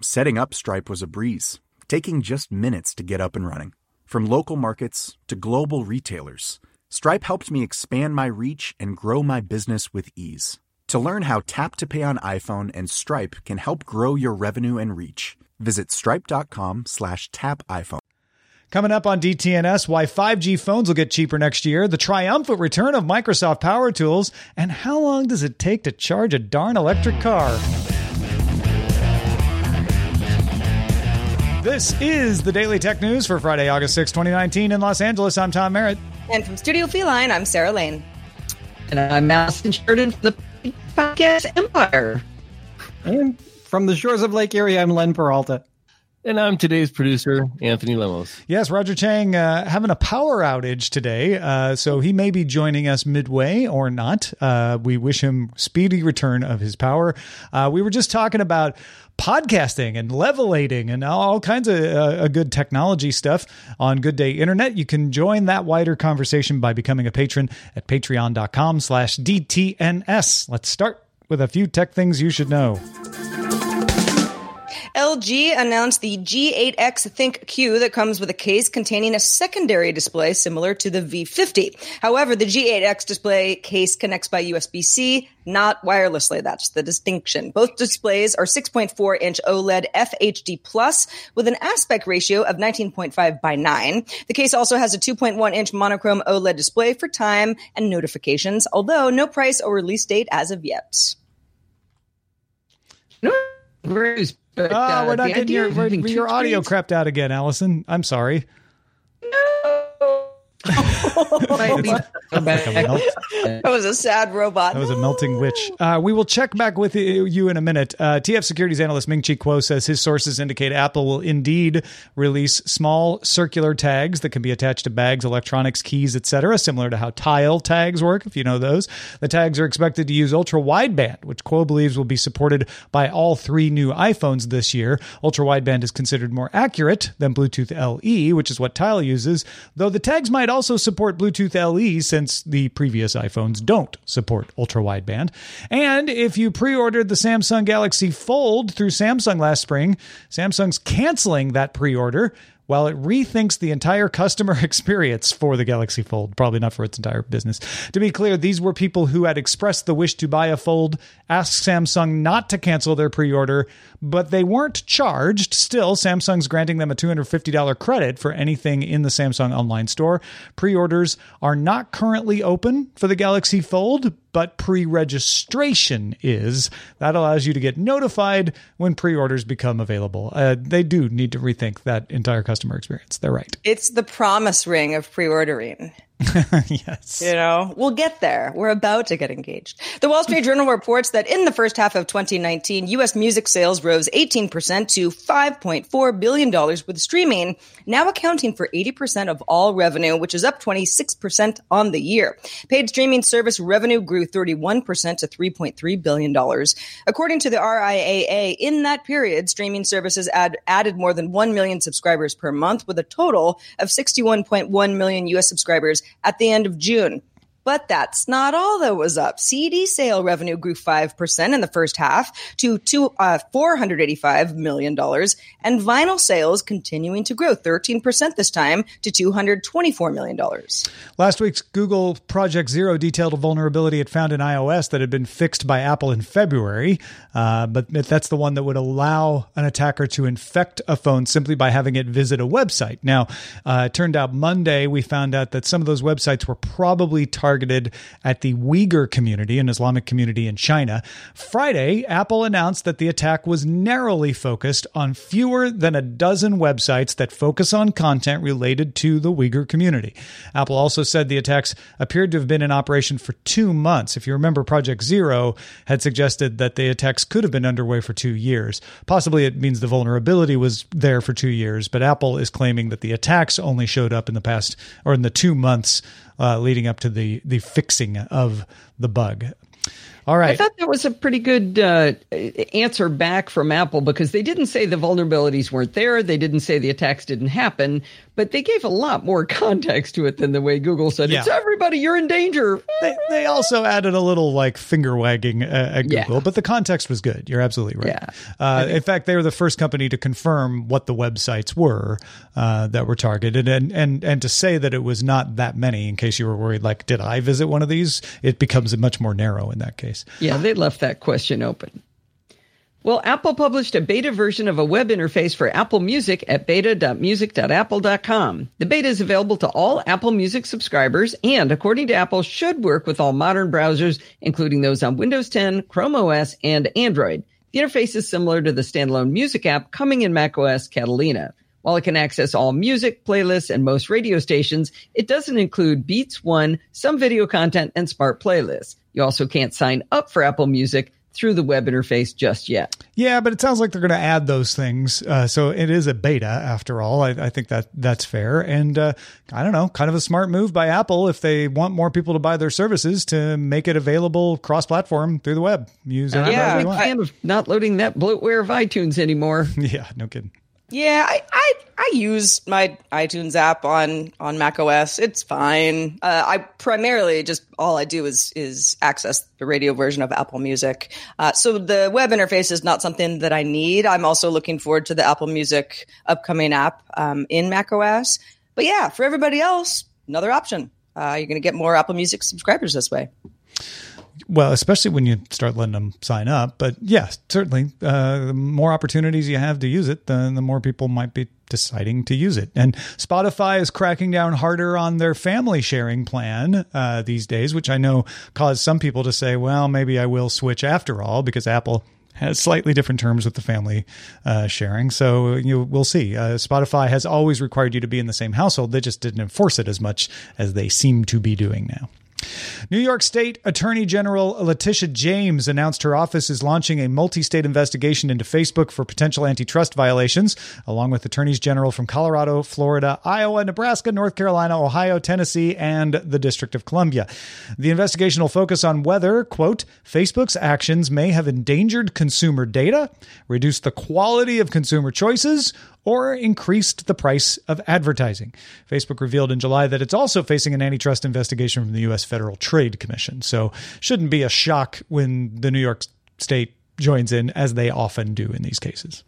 Setting up Stripe was a breeze, taking just minutes to get up and running. From local markets to global retailers, Stripe helped me expand my reach and grow my business with ease. To learn how Tap to Pay on iPhone and Stripe can help grow your revenue and reach, visit stripe.com slash tap iPhone. Coming up on DTNS, why 5G phones will get cheaper next year, the triumphant return of Microsoft Power Tools, and how long does it take to charge a darn electric car? This is the Daily Tech News for Friday, August 6, 2019 in Los Angeles. I'm Tom Merritt. And from Studio Feline, I'm Sarah Lane. And I'm Allison Sheridan from the Podcast Empire. And from the shores of Lake Erie, I'm Len Peralta. And I'm today's producer, Anthony Lemos. Yes, Roger Chang uh, having a power outage today, uh, so he may be joining us midway or not. Uh, we wish him speedy return of his power. Uh, we were just talking about podcasting and levelating and all kinds of uh, good technology stuff on Good Day Internet. You can join that wider conversation by becoming a patron at patreon.com slash DTNS. Let's start with a few tech things you should know. LG announced the G8X ThinQ that comes with a case containing a secondary display similar to the V50. However, the G8X display case connects by USB-C, not wirelessly. That's the distinction. Both displays are 6.4 inch OLED FHD plus with an aspect ratio of 19.5 by 9. The case also has a 2.1 inch monochrome OLED display for time and notifications, although no price or release date as of yet. Bruce, but, Oh, uh, we're not getting your, your audio crept out again, Allison. I'm sorry. be- That was a sad robot. That was a melting witch. Uh, we will check back with you in a minute. Uh, TF Securities analyst Ming Chi Kuo says his sources indicate Apple will indeed release small circular tags that can be attached to bags, electronics, keys, etc., similar to how tile tags work, if you know those. The tags are expected to use ultra wideband, which Kuo believes will be supported by all three new iPhones this year. Ultra wideband is considered more accurate than Bluetooth LE, which is what tile uses, though the tags might also support Bluetooth LE since the previous iPhones don't support ultra wideband. And if you pre ordered the Samsung Galaxy Fold through Samsung last spring, Samsung's canceling that pre order while it rethinks the entire customer experience for the Galaxy Fold, probably not for its entire business. To be clear, these were people who had expressed the wish to buy a Fold, asked Samsung not to cancel their pre order, but they weren't charged. Still, Samsung's granting them a $250 credit for anything in the Samsung online store. Pre orders are not currently open for the Galaxy Fold, but pre registration is. That allows you to get notified when pre orders become available. Uh, they do need to rethink that entire customer experience. They're right. It's the promise ring of pre-ordering. yes. You know, we'll get there. We're about to get engaged. The Wall Street Journal reports that in the first half of 2019, U.S. music sales rose 18% to $5.4 billion, with streaming now accounting for 80% of all revenue, which is up 26% on the year. Paid streaming service revenue grew 31% to $3.3 billion. According to the RIAA, in that period, streaming services add, added more than 1 million subscribers per month, with a total of 61.1 million U.S. subscribers at the end of June. But that's not all that was up. CD sale revenue grew 5% in the first half to two, uh, $485 million, and vinyl sales continuing to grow 13% this time to $224 million. Last week's Google Project Zero detailed a vulnerability it found in iOS that had been fixed by Apple in February, uh, but that's the one that would allow an attacker to infect a phone simply by having it visit a website. Now, uh, it turned out Monday we found out that some of those websites were probably targeted at the Uyghur community, an Islamic community in China. Friday, Apple announced that the attack was narrowly focused on fewer than a dozen websites that focus on content related to the Uyghur community. Apple also said the attacks appeared to have been in operation for two months. If you remember, Project Zero had suggested that the attacks could have been underway for two years. Possibly it means the vulnerability was there for two years, but Apple is claiming that the attacks only showed up in the past or in the two months uh, leading up to the the fixing of the bug. All right. I thought that was a pretty good uh, answer back from Apple because they didn't say the vulnerabilities weren't there. They didn't say the attacks didn't happen, but they gave a lot more context to it than the way Google said, Yeah. it's everybody, you're in danger. They, they also added a little like finger wagging uh, at Yeah. Google, but the context was good. You're absolutely right. Yeah. Uh, in fact, they were the first company to confirm what the websites were uh, that were targeted, and and and to say that it was not that many. In case you were worried, like, did I visit one of these? It becomes much more narrow in that case. Yeah, they left that question open. Well, Apple published a beta version of a web interface for Apple Music at beta.music.apple.com. The beta is available to all Apple Music subscribers and, according to Apple, should work with all modern browsers, including those on Windows 10, Chrome OS, and Android. The interface is similar to the standalone music app coming in macOS Catalina. While it can access all music, playlists, and most radio stations, it doesn't include Beats One, some video content, and smart playlists. You also can't sign up for Apple Music through the web interface just yet. Yeah, but it sounds like they're going to add those things. Uh, so it is a beta after all. I, I think that that's fair. And uh, I don't know, kind of a smart move by Apple if they want more people to buy their services to make it available cross-platform through the web. Use any Yeah, browser I'm you a fan of not loading that bloatware of iTunes anymore. Yeah, no kidding. Yeah, I, I I use my iTunes app on on Mac OS. It's fine. Uh, I primarily just all I do is is access the radio version of Apple Music. Uh, so the web interface is not something that I need. I'm also looking forward to the Apple Music upcoming app um, in Mac OS. But yeah, for everybody else, another option. Uh, you're going to get more Apple Music subscribers this way. Well, especially when you start letting them sign up. But yes, certainly, uh, the more opportunities you have to use it, the, the more people might be deciding to use it. And Spotify is cracking down harder on their family sharing plan uh, these days, which I know caused some people to say, well, maybe I will switch after all because Apple has slightly different terms with the family uh, sharing. So you we'll see. Uh, Spotify has always required you to be in the same household. They just didn't enforce it as much as they seem to be doing now. New York State Attorney General Letitia James announced her office is launching a multi state investigation into Facebook for potential antitrust violations, along with attorneys general from Colorado, Florida, Iowa, Nebraska, North Carolina, Ohio, Tennessee, and the District of Columbia. The investigation will focus on whether, quote, Facebook's actions may have endangered consumer data, reduced the quality of consumer choices, or increased the price of advertising. Facebook revealed in July that it's also facing an antitrust investigation from the U.S. Federal Trade Commission. So, shouldn't be a shock when the New York State joins in, as they often do in these cases.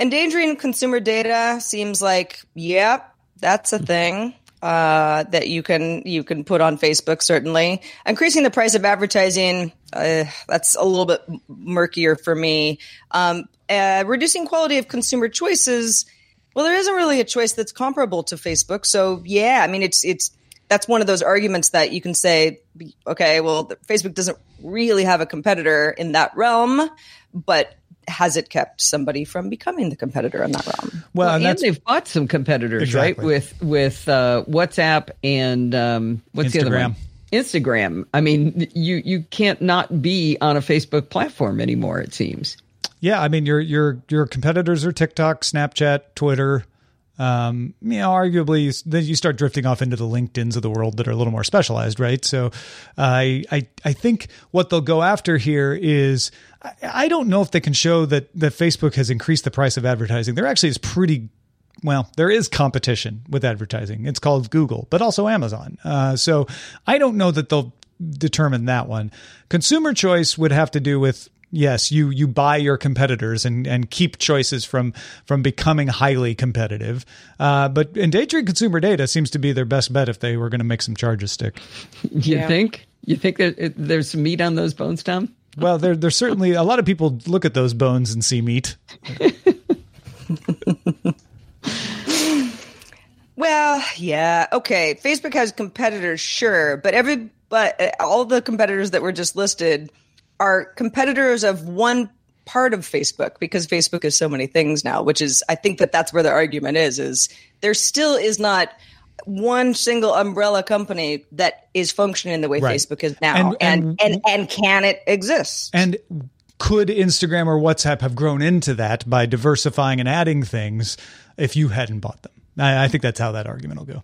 Endangering consumer data seems like, yep, that's a thing uh, that you can you can put on Facebook. Certainly, increasing the price of advertising uh, that's a little bit murkier for me. Um, uh, reducing quality of consumer choices. Well, there isn't really a choice that's comparable to Facebook. So yeah, I mean, it's it's that's one of those arguments that you can say, okay, well, Facebook doesn't really have a competitor in that realm, but has it kept somebody from becoming the competitor in that realm? Well, Well, and and, they've bought some competitors, Exactly. right? With with uh, WhatsApp and um, what's the other one? Instagram. I mean, you you can't not be on a Facebook platform anymore. It seems. Yeah, I mean your your your competitors are TikTok, Snapchat, Twitter. Um, you know, arguably, then you start drifting off into the LinkedIn's of the world that are a little more specialized, right? So, I I I think what they'll go after here is I, I don't know if they can show that that Facebook has increased the price of advertising. There actually is pretty well, there is competition with advertising. It's called Google, but also Amazon. Uh, so I don't know that they'll determine that one. Consumer choice would have to do with yes, you you buy your competitors and and keep choices from from becoming highly competitive. Uh, but endangering consumer data seems to be their best bet if they were going to make some charges stick. You Yeah. think? You think that there's some meat on those bones, Tom? Well, there there's certainly a lot of people look at those bones and see meat. Well, yeah, okay. Facebook has competitors, sure, but every but uh, all the competitors that were just listed are competitors of one part of Facebook because Facebook is so many things now. Which is, I think that that's where the argument is: is there still is not one single umbrella company that is functioning the way Right. Facebook is now, And- and and- and and, can it exist? And could Instagram or WhatsApp have grown into that by diversifying and adding things if you hadn't bought them? I, I think that's how that argument will go.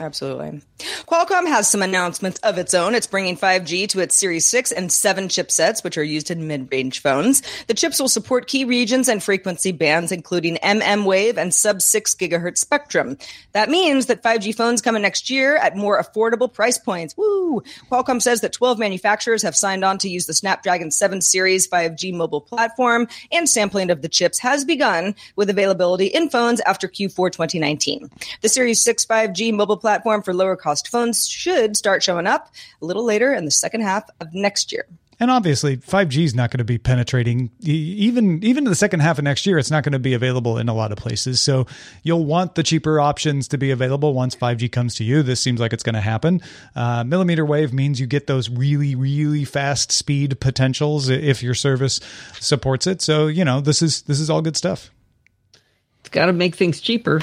Absolutely. Qualcomm has some announcements of its own. It's bringing 5G to its Series 6 and 7 chipsets, which are used in mid range phones. The chips will support key regions and frequency bands, including MM wave and sub 6 gigahertz spectrum. That means that 5G phones coming next year at more affordable price points. Woo! Qualcomm says that 12 manufacturers have signed on to use the Snapdragon 7 Series 5G mobile platform, and sampling of the chips has begun with availability in phones after Q4 2019. The Series 6 5G mobile platform for lower cost phones should start showing up a little later in the second half of next year. And obviously, 5G is not going to be penetrating even even in the second half of next year. It's not going to be available in a lot of places. So you'll want the cheaper options to be available once 5G comes to you. This seems like it's going to happen. Uh, millimeter wave means you get those really really fast speed potentials if your service supports it. So you know this is this is all good stuff. It's got to make things cheaper.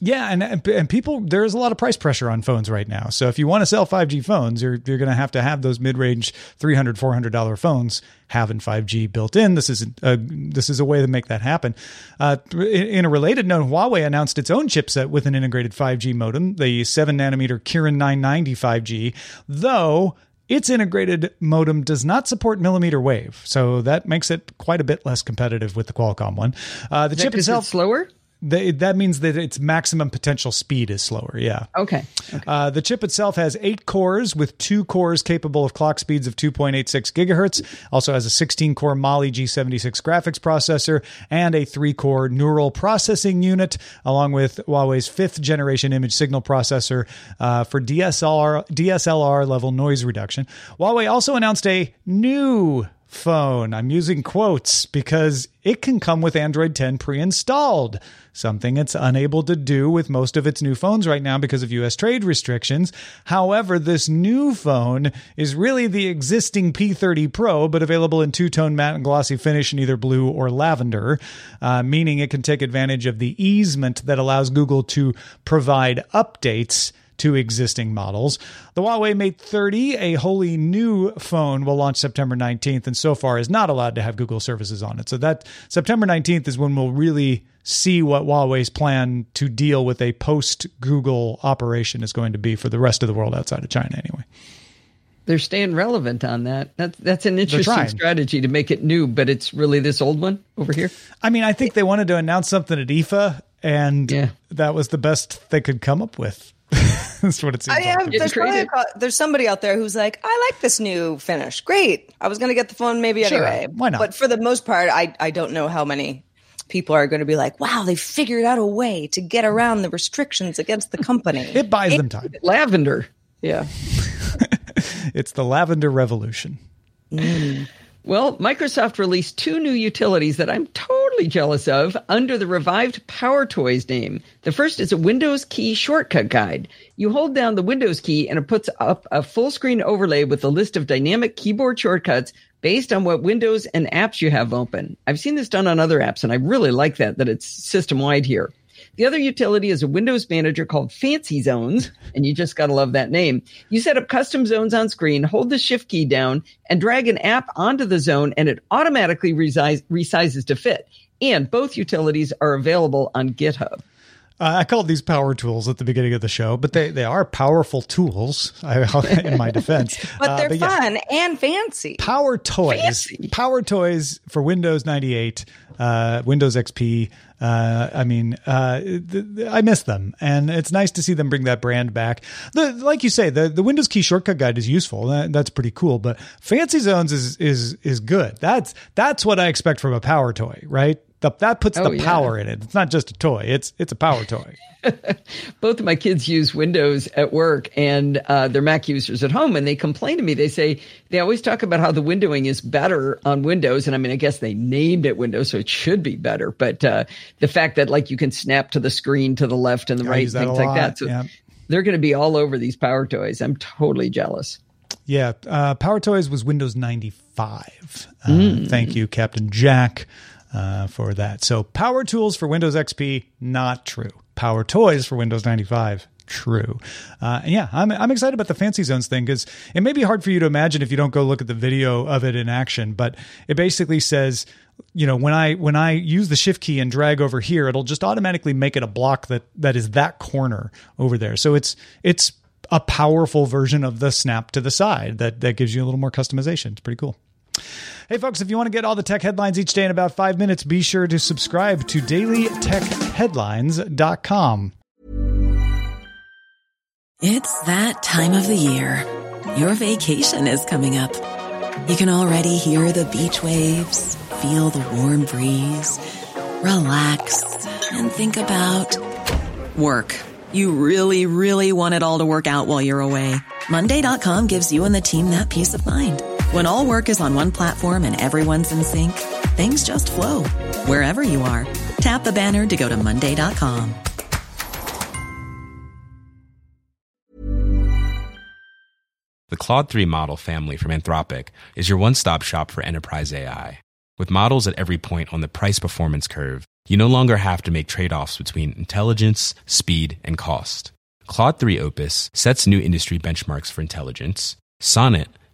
Yeah, and and people there's a lot of price pressure on phones right now. So if you want to sell 5G phones, you're you're going to have to have those mid-range 300 400 dollar phones having 5G built in. This is a this is a way to make that happen. Uh, in, a related note, Huawei announced its own chipset with an integrated 5G modem, the 7 nanometer Kirin 990 5G, though its integrated modem does not support millimeter wave, so that makes it quite a bit less competitive with the Qualcomm one. Uh, the chip Is that chip 'cause itself it's slower. They, that means that its maximum potential speed is slower. Yeah. Okay. Uh, the chip itself has eight cores with two cores capable of clock speeds of 2.86 gigahertz. Also has a 16 core Mali G76 graphics processor and a three core neural processing unit, along with Huawei's fifth generation image signal processor uh, for DSLR, DSLR level noise reduction. Huawei also announced a new phone. I'm using quotes because it can come with Android 10 pre installed, something it's unable to do with most of its new phones right now because of US trade restrictions. However, this new phone is really the existing P30 Pro, but available in two tone matte and glossy finish in either blue or lavender, uh, meaning it can take advantage of the easement that allows Google to provide updates to existing models. The Huawei Mate 30, a wholly new phone, will launch September 19th and so far is not allowed to have Google services on it. So that September 19th is when we'll really see what Huawei's plan to deal with a post Google operation is going to be for the rest of the world outside of China anyway. They're staying relevant on that. That's that's an interesting strategy to make it new, but it's really this old one over here. I mean, I think they wanted to announce something at IFA and Yeah. that was the best they could come up with. That's what it seems I like. am. to me. Get There's, probably a- there's somebody out there who's like, I like this new finish. Great. I was going to get the phone maybe Sure. anyway. Why not? But for the most part, I, I don't know how many people are going to be like, wow, they figured out a way to get around the restrictions against the company. It buys them time. Lavender. yeah. It's the lavender revolution. Well, Microsoft released two new utilities that I'm totally jealous of under the revived Power Toys name. The first is a Windows key shortcut guide. You hold down the Windows key and it puts up a full screen overlay with a list of dynamic keyboard shortcuts based on what Windows and apps you have open. I've seen this done on other apps and I really like that, that it's system wide here. The other utility is a Windows manager called Fancy Zones, and you just gotta love that name. You set up custom zones on screen, hold the shift key down, and drag an app onto the zone, and it automatically resize, resizes to fit. And both utilities are available on GitHub. Uh, I called these power tools at the beginning of the show, but they, they are powerful tools. in my defense, but they're uh, but yeah. fun and fancy. Power toys, Fancy. power toys for Windows 98, uh, Windows XP. Uh, I mean, uh, th- th- I miss them, and it's nice to see them bring that brand back. The like you say, the, the Windows key shortcut guide is useful. That, that's pretty cool. But Fancy Zones is is is good. That's that's what I expect from a power toy, right? The, that puts Oh, the yeah. power in it. It's not just a toy. It's it's a power toy. both of my kids use Windows at work and uh, they're Mac users at home, and they complain to me. They say they always talk about how the windowing is better on Windows, and I mean, I guess they named it Windows, so it should be better. But uh, the fact that like you can snap to the screen to the left and the I right, things like that. So yeah. they're going to be all over these power toys. I'm totally jealous. Yeah, uh, Power Toys was Windows 95. Uh, Thank you, Captain Jack, uh, for that. So, Power Tools for Windows XP, not true. Power Toys for Windows 95, true. Uh, and yeah, I'm, I'm excited about the Fancy Zones thing because it may be hard for you to imagine if you don't go look at the video of it in action, but it basically says, you know, when I when I use the shift key and drag over here, it'll just automatically make it a block that that is that corner over there. So it's it's a powerful version of the snap to the side that that gives you a little more customization. It's pretty cool. Hey, folks, if you want to get all the tech headlines each day in about five minutes, be sure to subscribe to dailytechheadlines.com. It's that time of the year. Your vacation is coming up. You can already hear the beach waves, feel the warm breeze, relax, and think about work. You really, really want it all to work out while you're away. Monday.com gives you and the team that peace of mind. When all work is on one platform and everyone's in sync, things just flow wherever you are. Tap the banner to go to Monday.com. The Claude 3 model family from Anthropic is your one stop shop for enterprise AI. With models at every point on the price performance curve, you no longer have to make trade offs between intelligence, speed, and cost. Claude 3 Opus sets new industry benchmarks for intelligence. Sonnet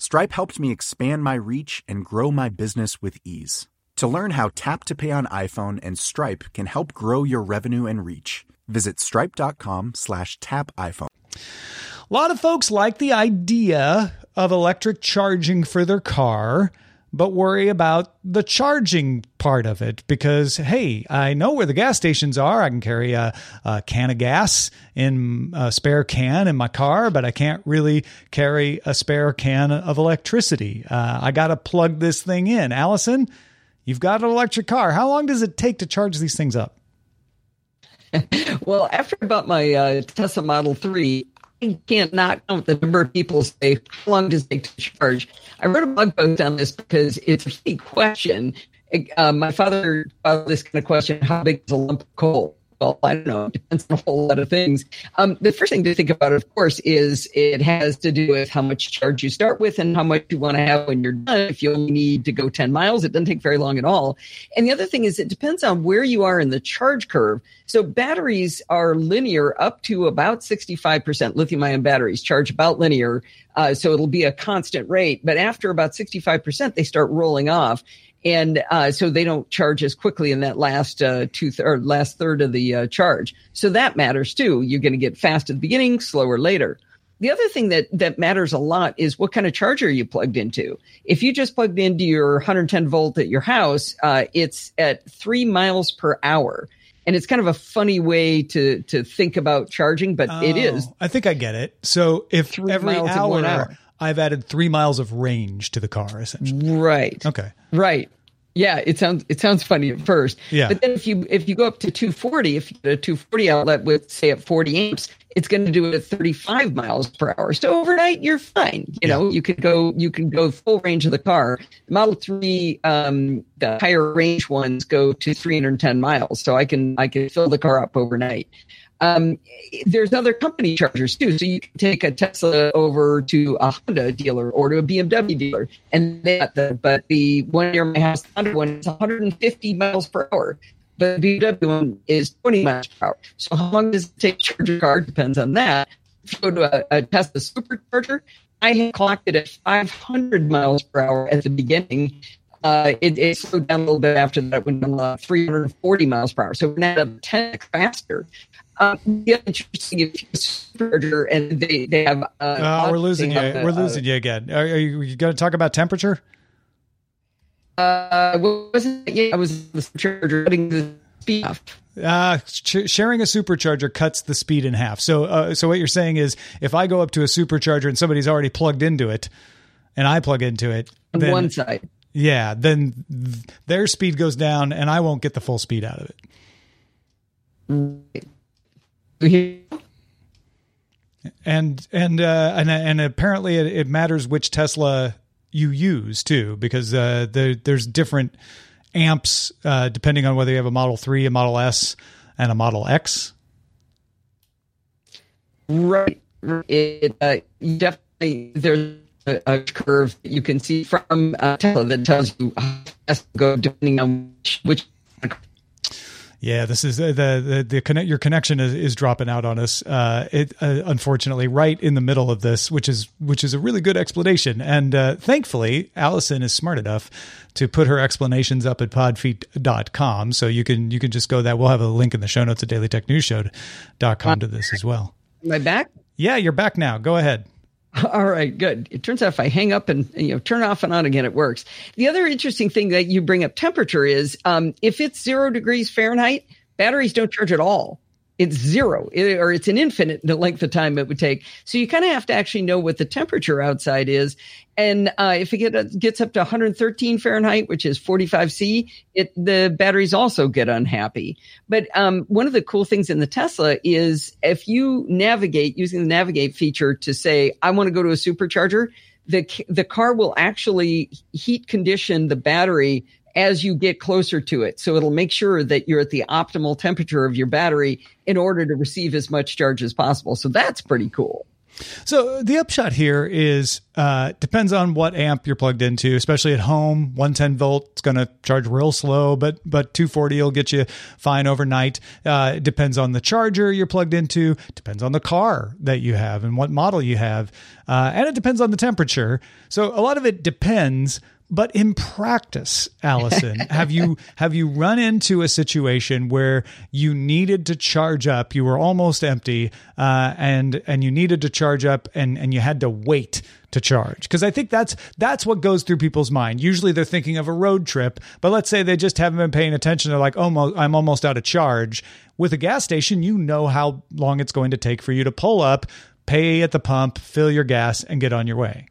Stripe helped me expand my reach and grow my business with ease. To learn how Tap to Pay on iPhone and Stripe can help grow your revenue and reach, visit stripe.com slash tap iPhone. A lot of folks like the idea of electric charging for their car, but worry about the charging part of it because, hey, I know where the gas stations are. I can carry a, a can of gas in a spare can in my car, but I can't really carry a spare can of electricity. Uh, I got to plug this thing in. Allison, you've got an electric car. How long does it take to charge these things up? Well, after I bought my uh, Tesla Model 3, I can't not count the number of people say, how long does it take to charge? I wrote a blog post on this because it's a key question. Uh, my father asked this kind of question, how big is a lump of coal? Well, I don't know. It depends on a whole lot of things. Um, the first thing to think about, of course, is it has to do with how much charge you start with and how much you want to have when you're done. If you only need to go 10 miles, it doesn't take very long at all. And the other thing is it depends on where you are in the charge curve. So batteries are linear up to about 65%. Lithium ion batteries charge about linear. Uh, so it'll be a constant rate. But after about 65%, they start rolling off and uh, so they don't charge as quickly in that last uh, two th- or last third of the uh, charge. So that matters too. You're going to get fast at the beginning, slower later. The other thing that that matters a lot is what kind of charger you plugged into. If you just plugged into your 110 volt at your house, uh, it's at three miles per hour. And it's kind of a funny way to to think about charging, but it Oh, is. I think I get it. So if Three every miles in one hour, hour. I've added three miles of range to the car, essentially. Right. Okay. Right. Yeah, it sounds it sounds funny at first. Yeah. But then if you if you go up to 240, if you get a 240 outlet with say at 40 amps, it's going to do it at 35 miles per hour. So overnight you're fine. You know, you could go you can go full range of the car. Model 3 um the higher range ones go to 310 miles. So I can I can fill the car up overnight. Um, there's other company chargers too. So you can take a Tesla over to a Honda dealer or to a BMW dealer, and they got the but the one near my house, the Honda one, is 150 miles per hour. But the BMW one is 20 miles per hour. So how long does it take to charge your car? Depends on that. If you go to a, a Tesla supercharger, I had clocked it at 500 miles per hour at the beginning. Uh, it, it slowed down a little bit after that. It went down uh, 340 miles per hour. So we're now 10 faster. Um, the other interesting if you supercharger and they, they have. Uh, Uh, we're losing you. we're uh, losing you again. Are, are you, you going to talk about temperature? Uh, was it? Yeah, I was the supercharger cutting the speed off. Uh, sh- sharing a supercharger cuts the speed in half. So, uh, so what you're saying is, if I go up to a supercharger and somebody's already plugged into it, and I plug into it, On then, one side. yeah, then th- their speed goes down, and I won't get the full speed out of it. And and uh, and and apparently it, it matters which Tesla you use too, because uh, there, there's different amps uh, depending on whether you have a Model Three, a Model S, and a Model X. Right. It uh, definitely there's a, a curve that you can see from uh, Tesla that tells you how fast to go depending on which, which Yeah, this is uh, the the, the connect. Your connection is, is dropping out on us. Uh, it uh, unfortunately right in the middle of this, which is which is a really good explanation. And uh, thankfully, Allison is smart enough to put her explanations up at podfeet.com. So you can you can just go that. We'll have a link in the show notes at dailytechnewsshow.com to this as well. Am I back? Yeah, you're back now. Go ahead. All right, good. It turns out if I hang up and you know turn off and on again, it works. The other interesting thing that you bring up temperature is um, if it's zero degrees Fahrenheit, batteries don't charge at all. It's zero, it- or it's an infinite length of time it would take. So you kind of have to actually know what the temperature outside is. And uh, if it get, gets up to 113 Fahrenheit, which is 45 C, it the batteries also get unhappy. But um, one of the cool things in the Tesla is if you navigate using the navigate feature to say, I want to go to a supercharger, the the car will actually heat condition the battery as you get closer to it. So it'll make sure that you're at the optimal temperature of your battery in order to receive as much charge as possible. So that's pretty cool. So the upshot here is uh, depends on what amp you're plugged into, especially at home. 110 volt it's going to charge real slow, but but 240 will get you fine overnight. Uh, it depends on the charger you're plugged into. Depends on the car that you have and what model you have, uh, and it depends on the temperature. So a lot of it depends. But in practice, Allison, have you have you run into a situation where you needed to charge up, you were almost empty, uh, and and you needed to charge up, and and you had to wait to charge? Because I think that's that's what goes through people's mind. Usually they're thinking of a road trip, but let's say they just haven't been paying attention. They're like, "Oh, I'm almost out of charge." With a gas station, you know how long it's going to take for you to pull up, pay at the pump, fill your gas, and get on your way.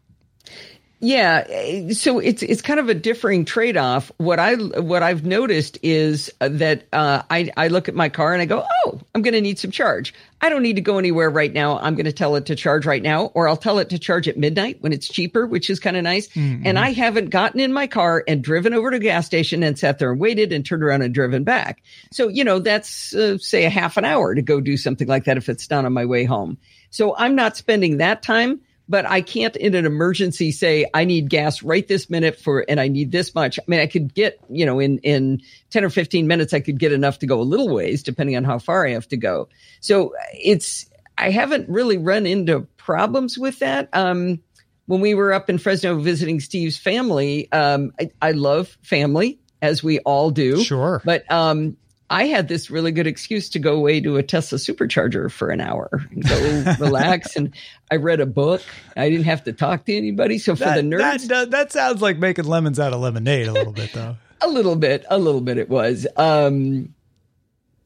Yeah, eh, so it's it's kind of a differing trade off. What I what I've noticed is that uh, I I look at my car and I go, oh, I'm going to need some charge. I don't need to go anywhere right now. I'm going to tell it to charge right now, or I'll tell it to charge at midnight when it's cheaper, which is kind of nice. And I haven't gotten in my car and driven over to a gas station and sat there and waited and turned around and driven back. So you know that's uh, say a half an hour to go do something like that if it's done on my way home. So I'm not spending that time but I can't in an emergency say I need gas right this minute for and I need this much. I mean, I could get, you know, in in 10 or 15 minutes I could get enough to go a little ways depending on how far I have to go. So it's I haven't really run into problems with that. Um when we were up in Fresno visiting Steve's family, um I, I love family as we all do. Sure. But um I had this really good excuse to go away to a Tesla supercharger for an hour and go relax. And I read a book. I didn't have to talk to anybody. So for That, the nerds, that, that sounds like making lemons out of lemonade a little bit, though. a little bit, a little bit it was. Um,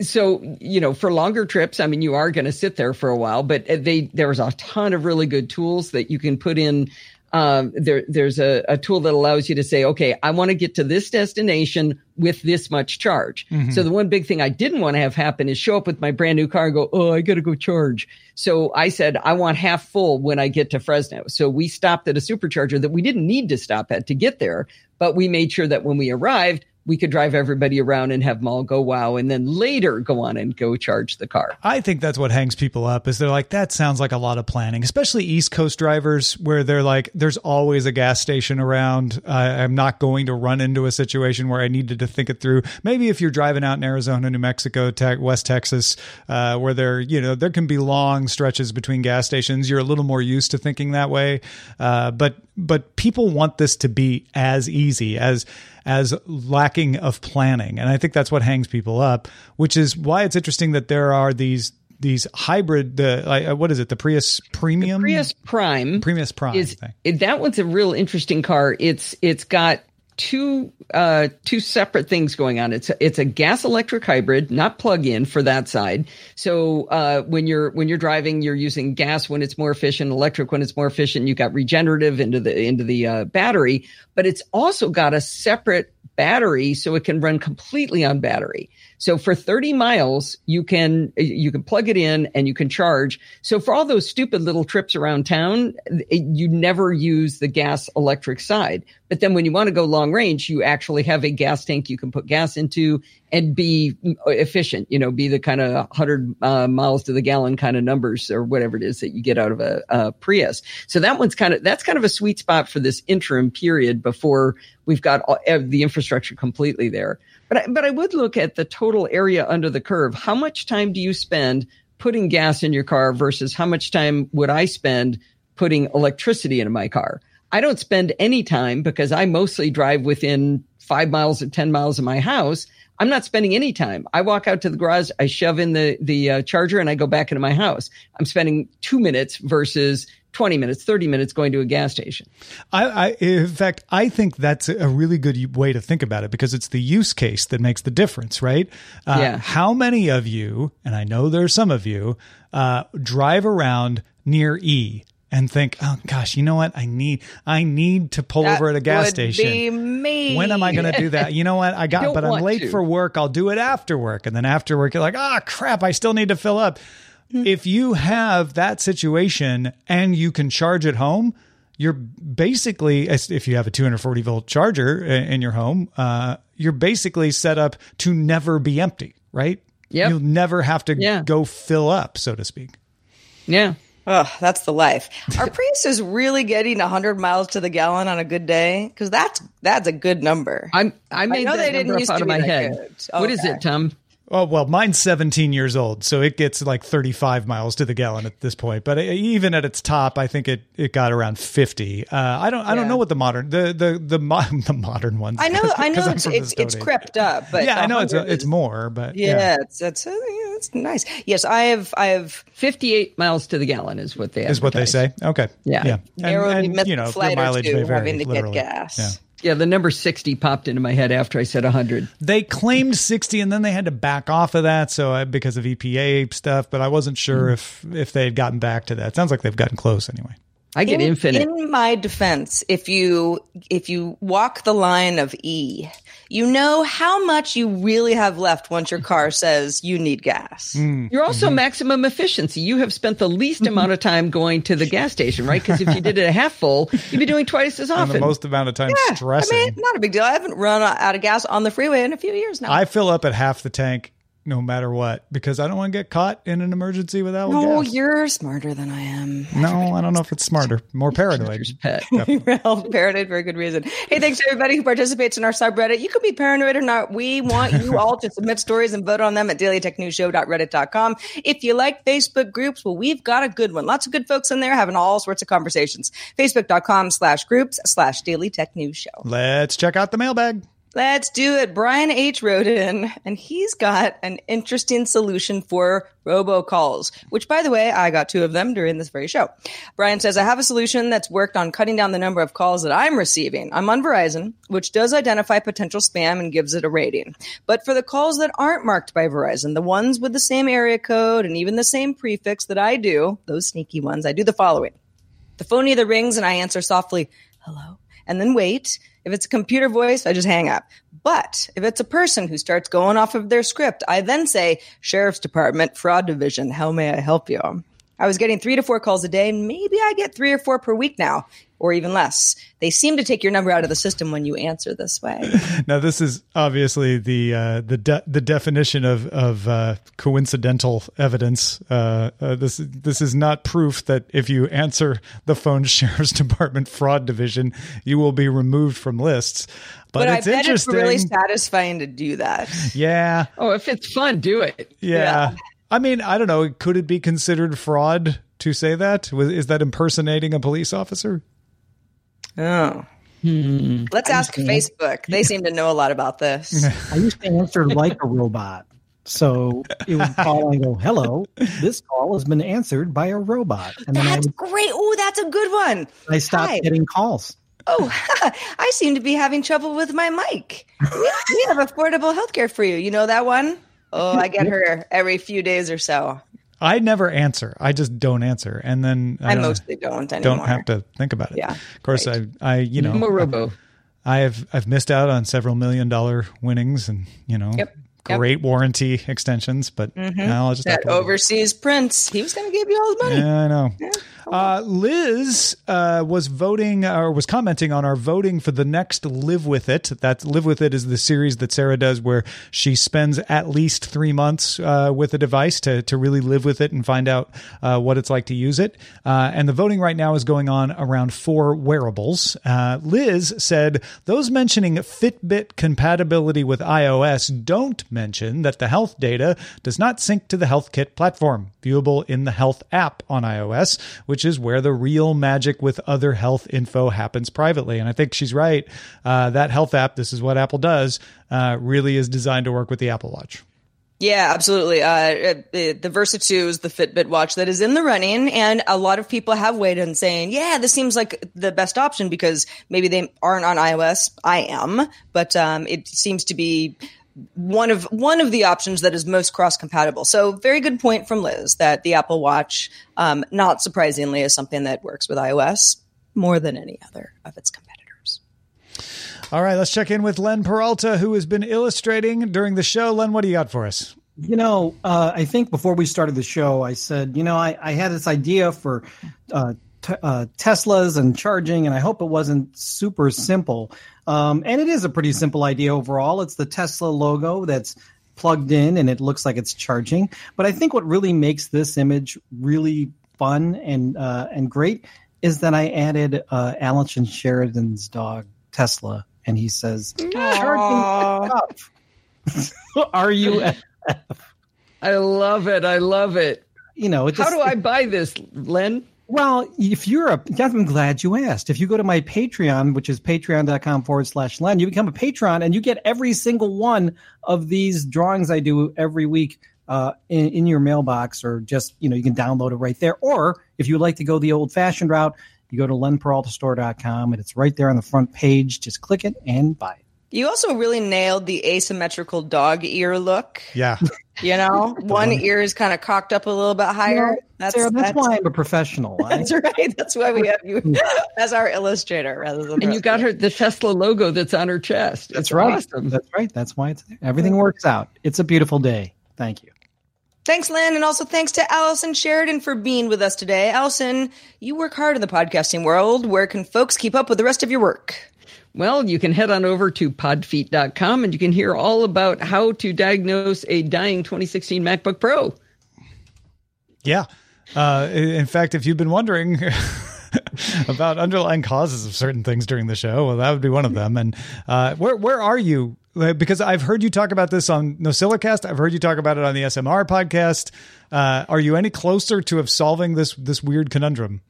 so you know for longer trips i mean you are going to sit there for a while but they there's a ton of really good tools that you can put in um, there, there's a, a, tool that allows you to say, okay, I want to get to this destination with this much charge. Mm-hmm. So the one big thing I didn't want to have happen is show up with my brand new car and go, oh, I got to go charge. So I said, I want half full when I get to Fresno. So we stopped at a supercharger that we didn't need to stop at to get there, but we made sure that when we arrived, we could drive everybody around and have them all go wow and then later go on and go charge the car. I think that's what hangs people up is they're like that sounds like a lot of planning, especially East Coast drivers where they're like there's always a gas station around. I'm not going to run into a situation where I needed to think it through. Maybe if you're driving out in Arizona, New Mexico, te- West Texas, uh, where there you know there can be long stretches between gas stations, you're a little more used to thinking that way. Uh, but but people want this to be as easy as as lacking of planning. And I think that's what hangs people up, which is why it's interesting that there are these these hybrid the uh, what is it? The Prius Premium? The Prius Prime Prius Prime is that one's a real interesting car. It's it's got two uh, two separate things going on. It's a, it's a gas electric hybrid, not plug in for that side. So uh, when you're when you're driving, you're using gas when it's more efficient, electric when it's more efficient. You got regenerative into the into the uh, battery, but it's also got a separate battery so it can run completely on battery. So for 30 miles, you can, you can plug it in and you can charge. So for all those stupid little trips around town, you never use the gas electric side. But then when you want to go long range, you actually have a gas tank you can put gas into and be efficient, you know, be the kind of 100 uh, miles to the gallon kind of numbers or whatever it is that you get out of a, a Prius. So that one's kind of, that's kind of a sweet spot for this interim period before we've got all, the infrastructure completely there. But I, but I would look at the total area under the curve. How much time do you spend putting gas in your car versus how much time would I spend putting electricity into my car? I don't spend any time because I mostly drive within five miles or 10 miles of my house. I'm not spending any time. I walk out to the garage, I shove in the, the uh, charger and I go back into my house. I'm spending two minutes versus 20 minutes, 30 minutes going to a gas station. I, I, in fact, I think that's a really good way to think about it because it's the use case that makes the difference, right? Uh, yeah. How many of you, and I know there's some of you, uh, drive around near E and think, oh gosh, you know what? I need, I need to pull that over at a gas station. When am I going to do that? You know what? I got, but I'm late to. for work. I'll do it after work. And then after work, you're like, ah, oh, crap, I still need to fill up. Hmm. if you have that situation and you can charge at home, you're basically, if you have a 240 volt charger in your home, uh, you're basically set up to never be empty, right? Yeah. You'll never have to yeah. go fill up, so to speak. Yeah. Oh, that's the life. Our Are Priuses really getting 100 miles to the gallon on a good day? Because that's that's a good number. I'm I made I know that they didn't used out of my head. What is it, Tom? Oh well, mine's 17 years old, so it gets like 35 miles to the gallon at this point. But even at its top, I think it, it got around 50. Uh, I don't I don't know what the modern the the the, mo- the modern ones. I know I know it's it's, it's crept up, but yeah, I know it's a, it's more, but yeah, yeah. it's it's uh, yeah, it's nice. Yes, I have I have 58 miles to the gallon is what they is what they say. Okay, yeah, yeah, and, and you know, your mileage may vary. Having to literally. get gas. Yeah. The number 60 popped into my head after I said 100. They claimed 60 and then they had to back off of that so I, because of EPA stuff, but I wasn't sure mm. if if they had gotten back to that. Sounds like they've gotten close anyway. I get in, infinite. In my defense, if you if you walk the line of E, you know how much you really have left once your car says you need gas. Mm. You're also mm-hmm. maximum efficiency. You have spent the least amount of time going to the gas station, right? Because if you did it a half full, you'd be doing twice as often. And the most amount of time yeah, stressing. I mean, not a big deal. I haven't run out of gas on the freeway in a few years now. I fill up at half the tank no matter what because I don't want to get caught in an emergency without no, gas. you're smarter than I am. No, I don't know if it's smarter. More paranoid. Pet. well, paranoid for a good reason. Hey, thanks to everybody who participates in our subreddit. You can be paranoid or not. We want you all to submit stories and vote on them at dailytechnewsshow.reddit.com. If you like Facebook groups, well, we've got a good one. Lots of good folks in there having all sorts of conversations. Facebook.com slash groups slash Daily Tech News Show. Let's check out the mailbag. Let's do it. Brian H. wrote in, and he's got an interesting solution for robocalls, which, by the way, I got two of them during this very show. Brian says, I have a solution that's worked on cutting down the number of calls that I'm receiving. I'm on Verizon, which does identify potential spam and gives it a rating. But for the calls that aren't marked by Verizon, the ones with the same area code and even the same prefix that I do, those sneaky ones, I do the following. The phone either rings and I answer softly, hello, and then wait. If it's a computer voice, I just hang up. But if it's a person who starts going off of their script, I then say, Sheriff's Department, Fraud Division, how may I help you? I was getting three to four calls a day. Maybe I get three or four per week now, or even less. They seem to take your number out of the system when you answer this way. now, this is obviously the uh, the de- the definition of of uh, coincidental evidence. Uh, uh this this is not proof that if you answer the phone sheriff's department fraud division, you will be removed from lists. But, but it's I bet interesting. it's really satisfying to do that. Yeah. Oh, if it's fun, do it. yeah. yeah. I mean, I don't know. Could it be considered fraud to say that? Is that impersonating a police officer? Oh. Hmm. Let's I ask Facebook. They seem to know a lot about this. I used to answer like a robot. So it would call and go, hello, this call has been answered by a robot. And then that's would, great. Oh, that's a good one. I stopped Hi. getting calls. Oh, I seem to be having trouble with my mic. we have affordable healthcare for you. You know that one? Oh, I get her every few days or so. I never answer. I just don't answer, and then I, I don't, mostly don't anymore. Don't have to think about it. Yeah, of course. Right. I, I, you know, Morobo. I have I've missed out on several million dollar winnings, and you know, yep great yep. warranty extensions, but mm-hmm. I'll just that overseas prince. He was going to give you all the money. Yeah, I know. Yeah. Uh, Liz uh, was voting or was commenting on our voting for the next Live With It. That Live With It is the series that Sarah does where she spends at least three months uh, with a device to, to really live with it and find out uh, what it's like to use it. Uh, and the voting right now is going on around four wearables. Uh, Liz said those mentioning Fitbit compatibility with iOS don't mention that the health data does not sync to the HealthKit platform, viewable in the Health app on iOS, which is where the real magic with other health info happens privately. And I think she's right. Uh, that Health app, this is what Apple does, uh, really is designed to work with the Apple Watch. Yeah, absolutely. Uh, the, the Versa 2 is the Fitbit watch that is in the running. And a lot of people have weighed in saying, yeah, this seems like the best option because maybe they aren't on iOS. I am, but um, it seems to be one of one of the options that is most cross compatible. So very good point from Liz that the Apple Watch, um, not surprisingly, is something that works with iOS more than any other of its competitors. All right, let's check in with Len Peralta, who has been illustrating during the show. Len, what do you got for us? You know, uh, I think before we started the show, I said, you know, I, I had this idea for uh, t- uh, Teslas and charging, and I hope it wasn't super simple. Um, and it is a pretty simple idea overall. It's the Tesla logo that's plugged in and it looks like it's charging. But I think what really makes this image really fun and uh, and great is that I added uh, Allison Sheridan's dog Tesla, and he says, "Charging up." Are you? I love it. I love it. You know, how do I buy this, Len? Well, if you're a, I'm glad you asked. If you go to my Patreon, which is patreon.com forward slash Len, you become a patron and you get every single one of these drawings I do every week uh, in, in your mailbox, or just, you know, you can download it right there. Or if you like to go the old fashioned route, you go to lenperaltastore.com and it's right there on the front page. Just click it and buy it. You also really nailed the asymmetrical dog ear look. Yeah. You know, one ear is kind of cocked up a little bit higher. that's, Sarah, that's, that's why I'm a professional. That's right. That's why we have you mm. as our illustrator rather than. And you got her the Tesla logo that's on her chest. That's, that's right. Awesome. That's right. That's why it's there. Everything works out. It's a beautiful day. Thank you. Thanks, Len, and also thanks to Allison Sheridan for being with us today. Allison, you work hard in the podcasting world. Where can folks keep up with the rest of your work? Well, you can head on over to podfeet.com and you can hear all about how to diagnose a dying 2016 MacBook Pro. Yeah. Uh, in fact, if you've been wondering about underlying causes of certain things during the show, well, that would be one of them. And uh, where where are you? Because I've heard you talk about this on NosillaCast. I've heard you talk about it on the SMR podcast. Uh, are you any closer to of solving this this weird conundrum?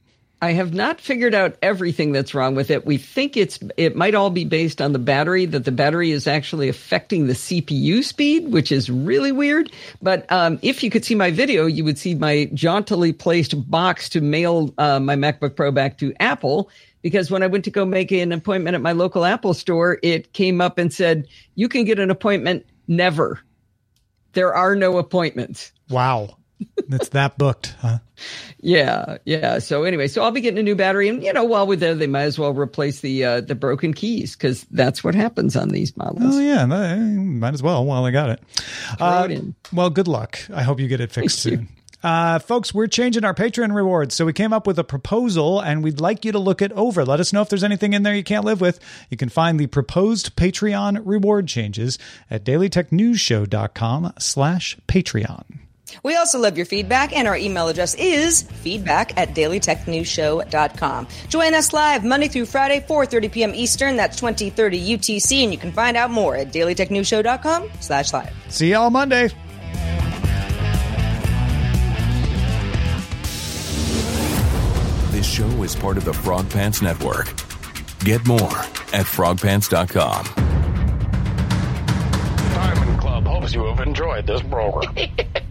I have not figured out everything that's wrong with it. We think it's it might all be based on the battery that the battery is actually affecting the CPU speed, which is really weird. But um, if you could see my video, you would see my jauntily placed box to mail uh, my MacBook Pro back to Apple. Because when I went to go make an appointment at my local Apple store, it came up and said, "You can get an appointment never. There are no appointments." Wow. It's that booked, huh? Yeah, yeah. So anyway, so I'll be getting a new battery, and you know, while we're there, they might as well replace the uh, the broken keys because that's what happens on these models. Oh yeah, might as well while I got it. Uh, it well, good luck. I hope you get it fixed soon. Uh, folks, we're changing our Patreon rewards. So we came up with a proposal and we'd like you to look it over. Let us know if there's anything in there you can't live with. You can find the proposed Patreon reward changes at dailytechnewsshow.com slash Patreon. We also love your feedback, and our email address is feedback at dailytechnewsshow.com. Join us live Monday through Friday, 4.30 p.m. Eastern. That's 2030 UTC, and you can find out more at dailytechnewsshow.com slash live. See y'all Monday. This show is part of the Frog Pants Network. Get more at frogpants.com. Diamond Club hopes you have enjoyed this program.